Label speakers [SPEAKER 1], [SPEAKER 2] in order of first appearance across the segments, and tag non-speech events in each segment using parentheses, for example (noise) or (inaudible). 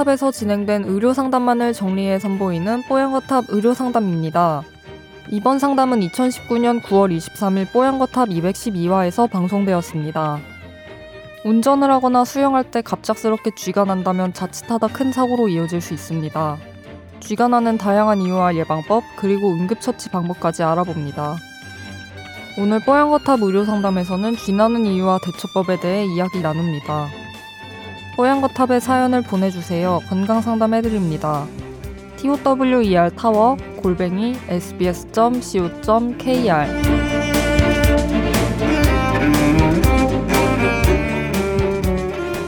[SPEAKER 1] 뽀얀거탑에서 진행된 의료 상담만을 정리해 선보이는 뽀얀거탑 의료 상담입니다. 이번 상담은 2019년 9월 23일 뽀얀거탑 212화에서 방송되었습니다. 운전을 하거나 수영할 때 갑작스럽게 쥐가 난다면 자칫하다 큰 사고로 이어질 수 있습니다. 쥐가 나는 다양한 이유와 예방법, 그리고 응급처치 방법까지 알아봅니다. 오늘 뽀얀거탑 의료 상담에서는 쥐 나는 이유와 대처법에 대해 이야기 나눕니다. 뽀얀거탑에 사연을 보내주세요. 건강 상담해드립니다. tower 타워 골뱅이 sbs.co.kr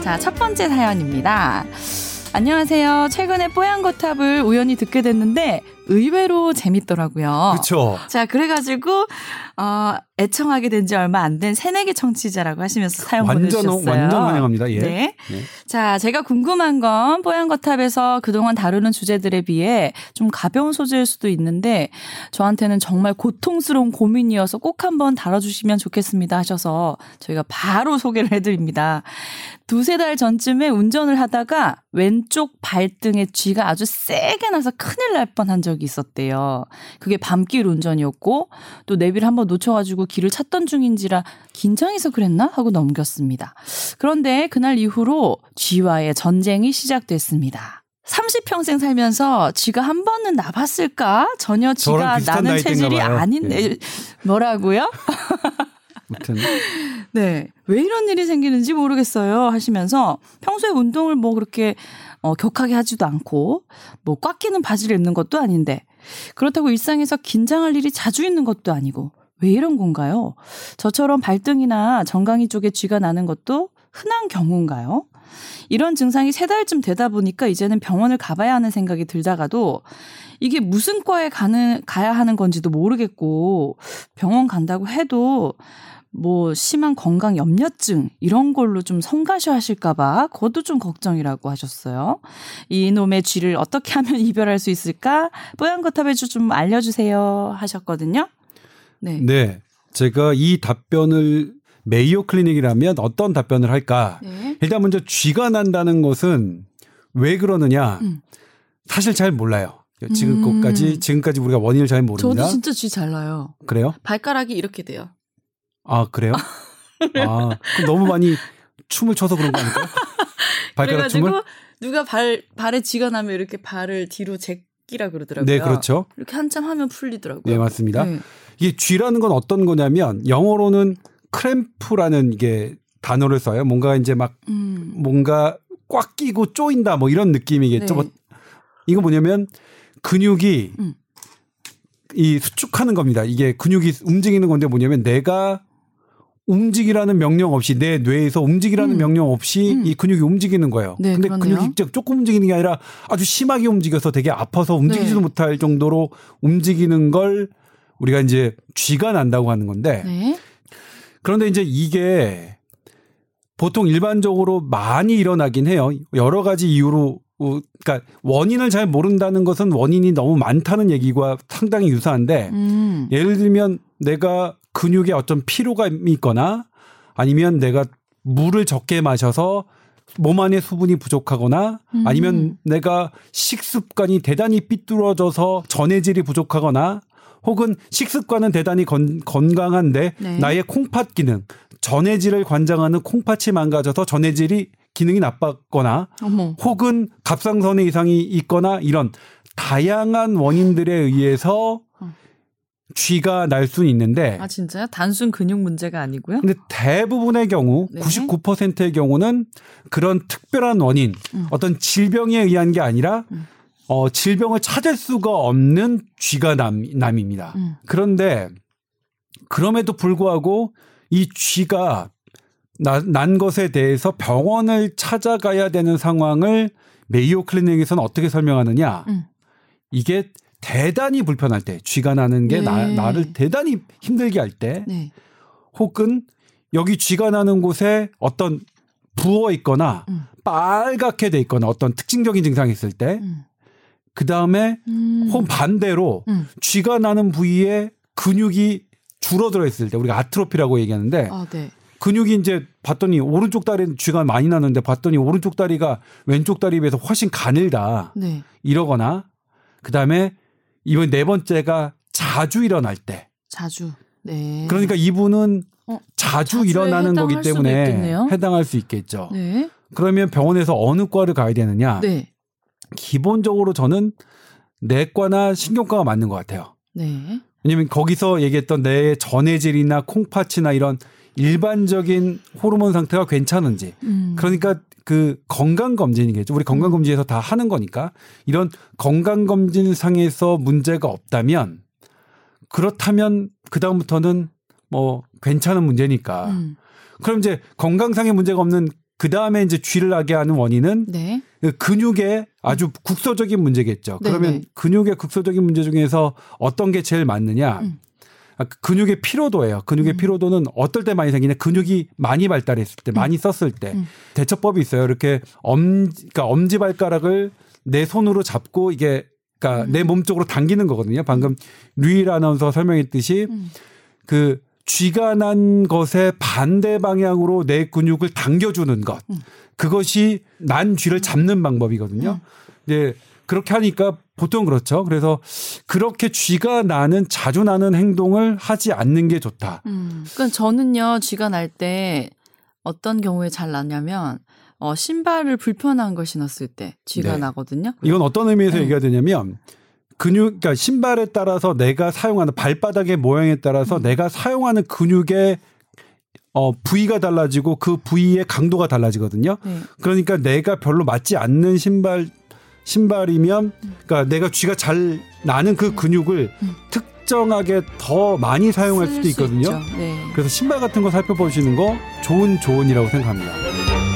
[SPEAKER 2] 자, 첫 번째 사연입니다. 안녕하세요. 최근에 뽀얀거탑을 우연히 듣게 됐는데 의외로 재밌더라고요.
[SPEAKER 3] 그렇죠.
[SPEAKER 2] 자, 그래가지고 어, 애청하게 된 지 얼마 안 된 새내기 청취자라고 하시면서 사연
[SPEAKER 3] 완전,
[SPEAKER 2] 보내주셨어요.
[SPEAKER 3] 완전 환영합니다. 예.
[SPEAKER 2] 네.
[SPEAKER 3] 네.
[SPEAKER 2] 자, 제가 궁금한 건 뽀얀거탑에서 그동안 다루는 주제들에 비해 좀 가벼운 소재일 수도 있는데 저한테는 정말 고통스러운 고민이어서 꼭 한번 다뤄주시면 좋겠습니다 하셔서 저희가 바로 소개를 해드립니다. 두세 달 전쯤에 운전을 하다가 왼쪽 발등에 쥐가 아주 세게 나서 큰일 날 뻔한 적이 있었대요. 그게 밤길 운전이었고 또 내비를 한번 놓쳐가지고 길을 찾던 중인지라 긴장해서 그랬나 하고 넘겼습니다. 그런데 그날 이후로 쥐와의 전쟁이 시작됐습니다. 30평생 살면서 쥐가 한 번은 나봤을까? 전혀 쥐가 나는 체질이 아닌데 네. 뭐라고요? (laughs)
[SPEAKER 3] 아무튼
[SPEAKER 2] 네. 왜 이런 일이 생기는지 모르겠어요. 하시면서 평소에 운동을 뭐 그렇게 어, 격하게 하지도 않고 뭐 꽉 끼는 바지를 입는 것도 아닌데 그렇다고 일상에서 긴장할 일이 자주 있는 것도 아니고 왜 이런 건가요? 저처럼 발등이나 정강이 쪽에 쥐가 나는 것도 흔한 경우인가요? 이런 증상이 세 달쯤 되다 보니까 이제는 병원을 가봐야 하는 생각이 들다가도 이게 무슨 과에 가는, 가야 하는 건지도 모르겠고 병원 간다고 해도 뭐 심한 건강 염려증 이런 걸로 좀 성가셔 하실까봐 그것도 좀 걱정이라고 하셨어요. 이놈의 쥐를 어떻게 하면 (laughs) 이별할 수 있을까? 뽀얀거탑에 좀 알려주세요 하셨거든요.
[SPEAKER 3] 네. 네. 제가 이 답변을 메이오 클리닉이라면 어떤 답변을 할까? 네. 일단 먼저 쥐가 난다는 것은 왜 그러느냐? 음. 사실 잘 몰라요. 지금까지 음. 지금까지 우리가 원인을 잘 모릅니다.
[SPEAKER 2] 저도 진짜 쥐 잘 나요.
[SPEAKER 3] 그래요?
[SPEAKER 2] 발가락이 이렇게 돼요.
[SPEAKER 3] 아 그래요? (laughs) 아 너무 많이 춤을 춰서 그런 거 아닐까요? (laughs)
[SPEAKER 2] 발가락 춤을? 누가 발 발에 쥐가 나면 이렇게 발을 뒤로 제끼라 그러더라고요.
[SPEAKER 3] 네, 그렇죠.
[SPEAKER 2] 이렇게 한참 하면 풀리더라고요.
[SPEAKER 3] 네, 맞습니다. 네. 이게 쥐라는 건 어떤 거냐면 영어로는 크램프라는 이게 단어를 써요. 뭔가 이제 막 음. 뭔가 꽉 끼고 쪼인다 뭐 이런 느낌이겠죠. 네. 뭐 이거 뭐냐면 근육이 음. 이 수축하는 겁니다. 이게 근육이 움직이는 건데 뭐냐면 내가 움직이라는 명령 없이 내 뇌에서 움직이라는 음. 명령 없이 음. 이 근육이 움직이는 거예요. 네, 근데 그러네요. 근육이 조금 움직이는 게 아니라 아주 심하게 움직여서 되게 아파서 움직이지도 네. 못할 정도로 움직이는 걸 우리가 이제 쥐가 난다고 하는 건데 네. 그런데 이제 이게 보통 일반적으로 많이 일어나긴 해요. 여러 가지 이유로 그러니까 원인을 잘 모른다는 것은 원인이 너무 많다는 얘기와 상당히 유사한데 음. 예를 들면 내가 근육에 어떤 피로가 있거나 아니면 내가 물을 적게 마셔서 몸 안에 수분이 부족하거나 음. 아니면 내가 식습관이 대단히 삐뚤어져서 전해질이 부족하거나 혹은 식습관은 대단히 건, 건강한데 네. 나의 콩팥 기능 전해질을 관장하는 콩팥이 망가져서 전해질이 기능이 나빴거나 어머. 혹은 갑상선의 이상이 있거나 이런 다양한 원인들에 의해서 쥐가 날 수는 있는데
[SPEAKER 2] 아 진짜요? 단순 근육 문제가 아니고요?
[SPEAKER 3] 근데 대부분의 경우 네. 99%의 경우는 그런 특별한 원인 음. 어떤 질병에 의한 게 아니라 음. 어 질병을 찾을 수가 없는 쥐가 남 남입니다. 음. 그런데 그럼에도 불구하고 이 쥐가 나, 난 것에 대해서 병원을 찾아가야 되는 상황을 메이오 클리닉에서는 어떻게 설명하느냐? 음. 이게 대단히 불편할 때, 쥐가 나는 게 네. 나, 나를 대단히 힘들게 할 때, 네. 혹은 여기 쥐가 나는 곳에 어떤 부어 있거나 음. 빨갛게 돼 있거나 어떤 특징적인 증상이 있을 때, 음. 그 다음에 음. 혹 반대로 음. 쥐가 나는 부위에 근육이 줄어들어 있을 때 우리가 아트로피라고 얘기하는데 아, 네. 근육이 이제 봤더니 오른쪽 다리는 쥐가 많이 나는데 봤더니 오른쪽 다리가 왼쪽 다리에 비해서 훨씬 가늘다.
[SPEAKER 2] 네.
[SPEAKER 3] 이러거나 그 다음에 이번 네 번째가 자주 일어날 때.
[SPEAKER 2] 자주. 네.
[SPEAKER 3] 그러니까 이분은
[SPEAKER 2] 어,
[SPEAKER 3] 자주 일어나는 거기 때문에. 해당할 수 있겠죠.
[SPEAKER 2] 네.
[SPEAKER 3] 그러면 병원에서 어느 과를 가야 되느냐?
[SPEAKER 2] 네.
[SPEAKER 3] 기본적으로 저는 내과나 신경과가 맞는 것 같아요.
[SPEAKER 2] 네.
[SPEAKER 3] 왜냐면 거기서 얘기했던 뇌의 전해질이나 콩팥이나 이런 일반적인 호르몬 상태가 괜찮은지
[SPEAKER 2] 음.
[SPEAKER 3] 그러니까 그 건강 검진이겠죠. 우리 건강 검진에서 다 하는 거니까 이런 건강 검진 상에서 문제가 없다면 그렇다면 그 다음부터는 뭐 괜찮은 문제니까.
[SPEAKER 2] 음.
[SPEAKER 3] 그럼 이제 건강상의 문제가 없는 그 다음에 이제 쥐를 나게 하는 원인은
[SPEAKER 2] 네.
[SPEAKER 3] 그 근육의 아주 국소적인 문제겠죠.
[SPEAKER 2] 네네.
[SPEAKER 3] 그러면 근육의 국소적인 문제 중에서 어떤 게 제일 많느냐?
[SPEAKER 2] 음.
[SPEAKER 3] 아, 그 근육의 피로도예요. 근육의
[SPEAKER 2] 음.
[SPEAKER 3] 피로도는 어떨 때 많이 생기냐? 근육이 많이 발달했을 때, 많이 썼을 때
[SPEAKER 2] 음.
[SPEAKER 3] 대처법이 있어요. 이렇게 엄, 그러니까 엄지 발가락을 내 손으로 잡고 이게 그러니까
[SPEAKER 2] 음.
[SPEAKER 3] 내몸 쪽으로 당기는 거거든요. 방금 류일 아나운서 설명했듯이
[SPEAKER 2] 음.
[SPEAKER 3] 그 쥐가 난 것의 반대 방향으로 내 근육을 당겨주는 것.
[SPEAKER 2] 음.
[SPEAKER 3] 그것이 난 쥐를 잡는 방법이거든요. 이제 그렇게 하니까 보통 그렇죠. 그래서 그렇게 쥐가 나는 자주 나는 행동을 하지 않는 게 좋다.
[SPEAKER 2] 음. 그러니까 저는요 쥐가 날 때 어떤 경우에 잘 나냐면 어, 신발을 불편한 걸 신었을 때 쥐가
[SPEAKER 3] 네.
[SPEAKER 2] 나거든요.
[SPEAKER 3] 이건 어떤 의미에서
[SPEAKER 2] 네.
[SPEAKER 3] 얘기가 되냐면 근육, 그러니까 신발에 따라서 내가 사용하는 발바닥의 모양에 따라서
[SPEAKER 2] 음.
[SPEAKER 3] 내가 사용하는 근육의 어, 부위가 달라지고 그 부위의 강도가 달라지거든요.
[SPEAKER 2] 네.
[SPEAKER 3] 그러니까 내가 별로 맞지 않는 신발 신발이면 그러니까 내가 쥐가 잘 나는 그 근육을
[SPEAKER 2] 음.
[SPEAKER 3] 특정하게 더 많이 사용할
[SPEAKER 2] 쓸
[SPEAKER 3] 수도
[SPEAKER 2] 수
[SPEAKER 3] 있거든요.
[SPEAKER 2] 네.
[SPEAKER 3] 그래서 신발 같은 거 살펴보시는 거 좋은 조언이라고 생각합니다.